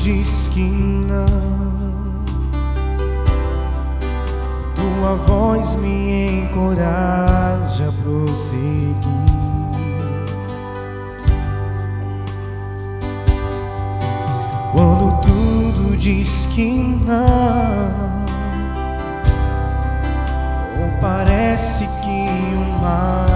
diz que não. Tua voz me encoraja a prosseguir. Quando tudo diz que não, ou parece que o mar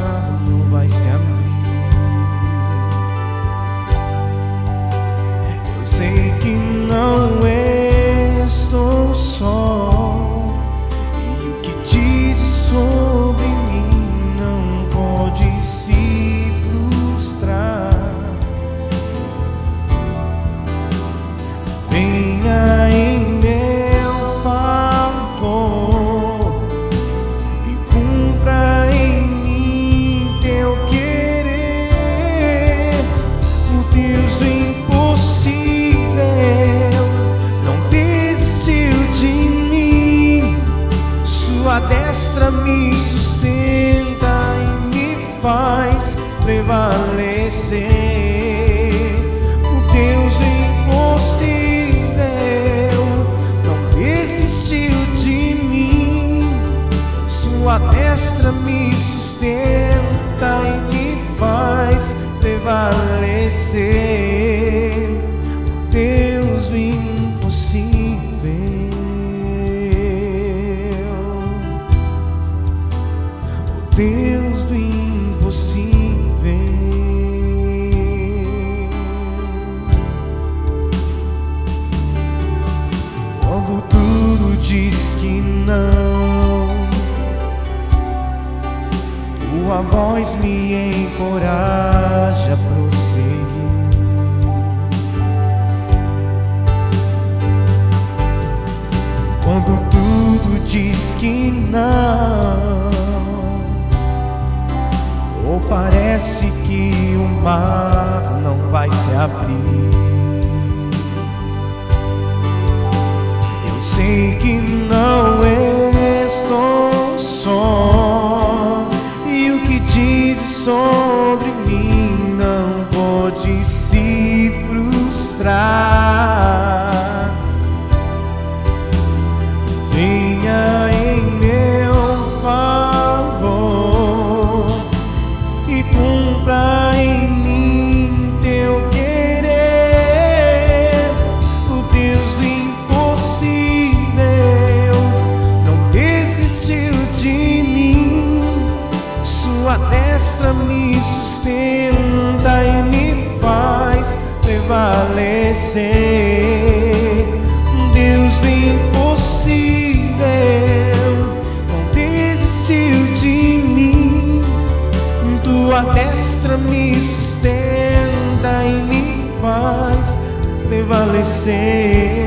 Destra me sustenta e me faz prevalecer. O Deus impossível não desistiu de mim. Sua destra me sustenta e me faz prevalecer. Deus do impossível. Quando tudo diz que não, tua voz me encoraja a prosseguir. Quando tudo diz que não, ou parece que o mar não vai se abrir. Eu sei que não estou só e o que dizes sobre Sua destra me sustenta e me faz prevalecer. Deus do impossível desistiu de mim. Tua destra me sustenta e me faz prevalecer.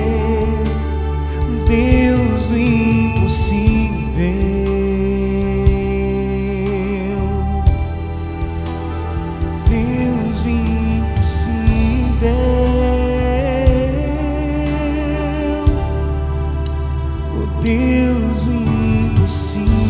Deus, o impossível.